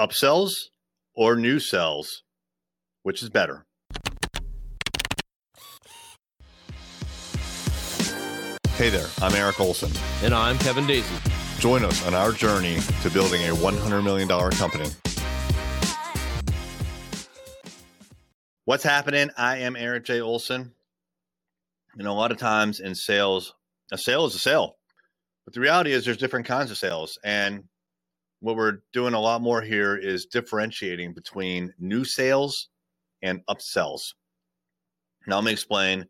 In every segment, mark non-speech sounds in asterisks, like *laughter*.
upsells or new sales? Which is better? Hey there, I'm Eric Olson. And I'm Kevin Daisy. Join us on our journey to building a $100 million company. What's happening? I am Eric J. Olson. You know, a lot of times in sales, a sale is a sale. But the reality is there's different kinds of sales. And what we're doing a lot more here is differentiating between new sales and upsells. Now, let me explain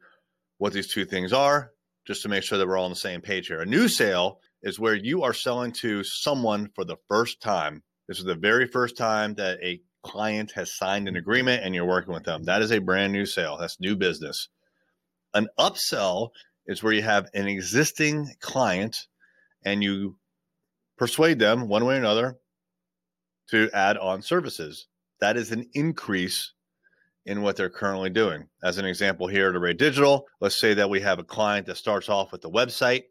what these two things are just to make sure that we're all on the same page here. A new sale is where you are selling to someone for the first time. This is the very first time that a client has signed an agreement and you're working with them. That is a brand new sale. That's new business. An upsell is where you have an existing client and you persuade them one way or another to add on services. That is an increase in what they're currently doing. As an example here at Array Digital, let's say that we have a client that starts off with the website.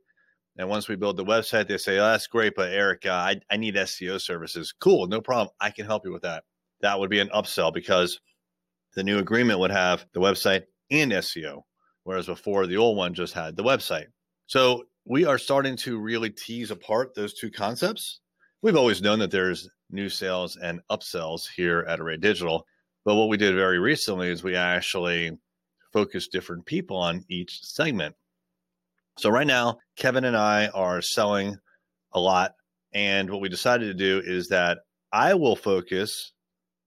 And once we build the website, they say, oh, that's great, but Eric, uh, I, I need SEO services. Cool, no problem. I can help you with that. That would be an upsell because the new agreement would have the website and SEO, whereas before the old one just had the website. So we are starting to really tease apart those two concepts. We've always known that there's new sales and upsells here at Array Digital. But what we did very recently is we actually focused different people on each segment. So right now, Kevin and I are selling a lot. And what we decided to do is that I will focus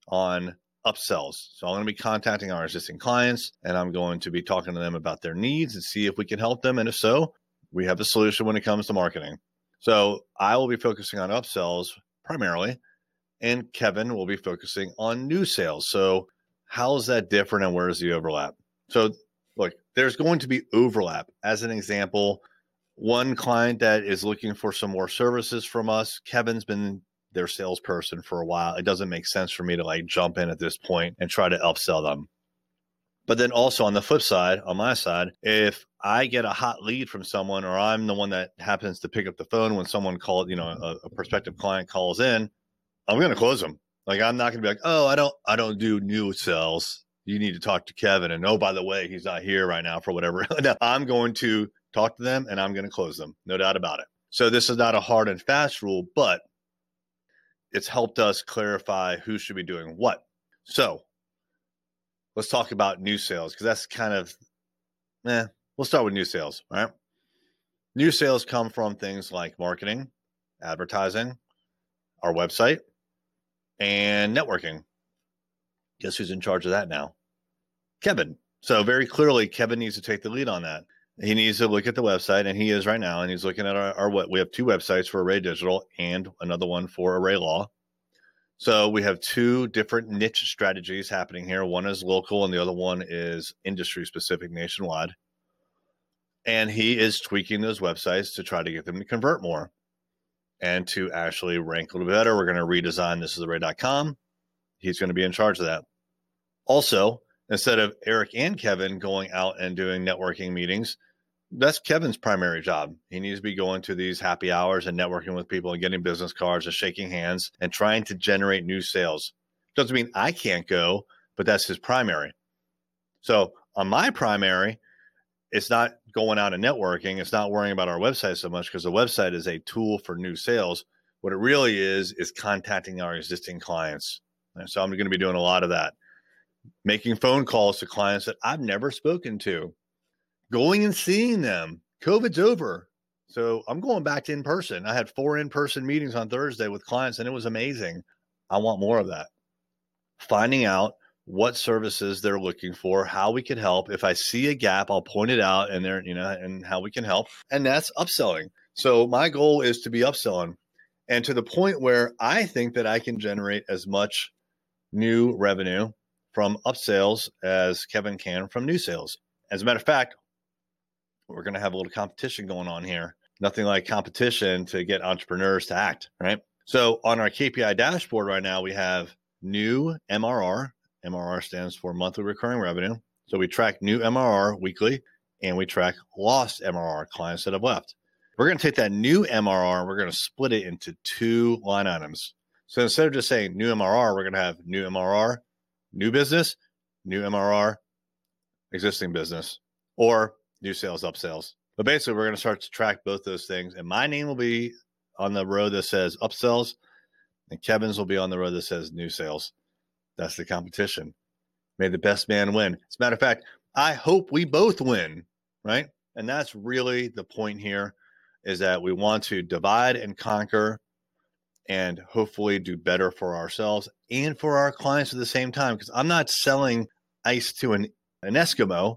on upsells. So I'm going to be contacting our existing clients and I'm going to be talking to them about their needs and see if we can help them. And if so, we have a solution when it comes to marketing. So I will be focusing on upsells primarily and Kevin will be focusing on new sales. So, how is that different and where is the overlap? So, look, there's going to be overlap. As an example, one client that is looking for some more services from us, Kevin's been their salesperson for a while. It doesn't make sense for me to like jump in at this point and try to upsell them. But then also on the flip side, on my side, if I get a hot lead from someone or I'm the one that happens to pick up the phone when someone called, you know, a, a prospective client calls in, I'm going to close them. Like I'm not going to be like, oh, I don't, I don't do new sales. You need to talk to Kevin. And oh, by the way, he's not here right now for whatever. *laughs* no, I'm going to talk to them and I'm going to close them. No doubt about it. So this is not a hard and fast rule, but it's helped us clarify who should be doing what. So let's talk about new sales because that's kind of, eh, we'll start with new sales, right? New sales come from things like marketing, advertising, our website, and networking. Guess who's in charge of that now? Kevin. So very clearly, Kevin needs to take the lead on that. He needs to look at the website, and he is right now. And he's looking at our, our what we have two websites for Array Digital and another one for Array Law. So we have two different niche strategies happening here. One is local, and the other one is industry specific nationwide. And he is tweaking those websites to try to get them to convert more and to actually rank a little better. We're going to redesign thisisarray.com. He's going to be in charge of that. Also, instead of Eric and Kevin going out and doing networking meetings, that's Kevin's primary job. He needs to be going to these happy hours and networking with people and getting business cards and shaking hands and trying to generate new sales. Doesn't mean I can't go, but that's his primary. So on my primary, it's not going out and networking. It's not worrying about our website so much because the website is a tool for new sales. What it really is is contacting our existing clients. And so I'm going to be doing a lot of that, making phone calls to clients that I've never spoken to, going and seeing them. COVID's over. So I'm going back to in person. I had four in person meetings on Thursday with clients and it was amazing. I want more of that. Finding out what services they're looking for, how we can help. If I see a gap, I'll point it out and there, you know, and how we can help. And that's upselling. So my goal is to be upselling and to the point where I think that I can generate as much new revenue from upsales as Kevin can from new sales. As a matter of fact, we're going to have a little competition going on here. Nothing like competition to get entrepreneurs to act, right? So on our KPI dashboard right now, we have new MRR, MRR stands for monthly recurring revenue. So we track new MRR weekly and we track lost MRR clients that have left. We're going to take that new MRR and we're going to split it into two line items. So instead of just saying new MRR, we're going to have new MRR, new business, new MRR, existing business, or new sales, upsells. But basically, we're going to start to track both those things. And my name will be on the row that says upsells, and Kevin's will be on the row that says new sales. That's the competition. May the best man win. As a matter of fact, I hope we both win, right? And that's really the point here is that we want to divide and conquer and hopefully do better for ourselves and for our clients at the same time. Because I'm not selling ice to an, an Eskimo.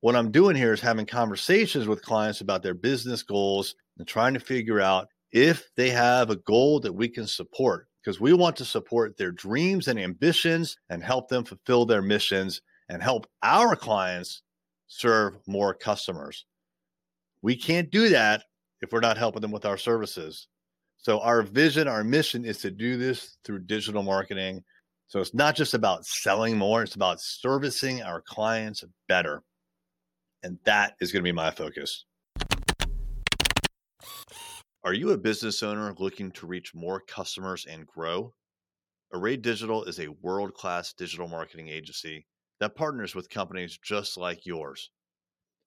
What I'm doing here is having conversations with clients about their business goals and trying to figure out if they have a goal that we can support. Because we want to support their dreams and ambitions and help them fulfill their missions and help our clients serve more customers. We can't do that if we're not helping them with our services. So, our vision, our mission is to do this through digital marketing. So, it's not just about selling more, it's about servicing our clients better. And that is going to be my focus. Are you a business owner looking to reach more customers and grow? Array Digital is a world class digital marketing agency that partners with companies just like yours.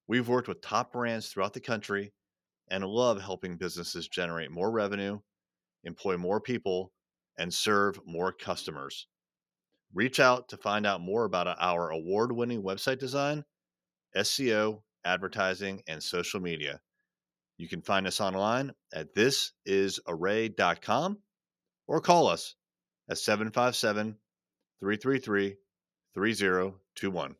We've worked with top brands throughout the country and love helping businesses generate more revenue, employ more people, and serve more customers. Reach out to find out more about our award winning website design, SEO, advertising, and social media. You can find us online at thisisarray.com or call us at 757 333 3021.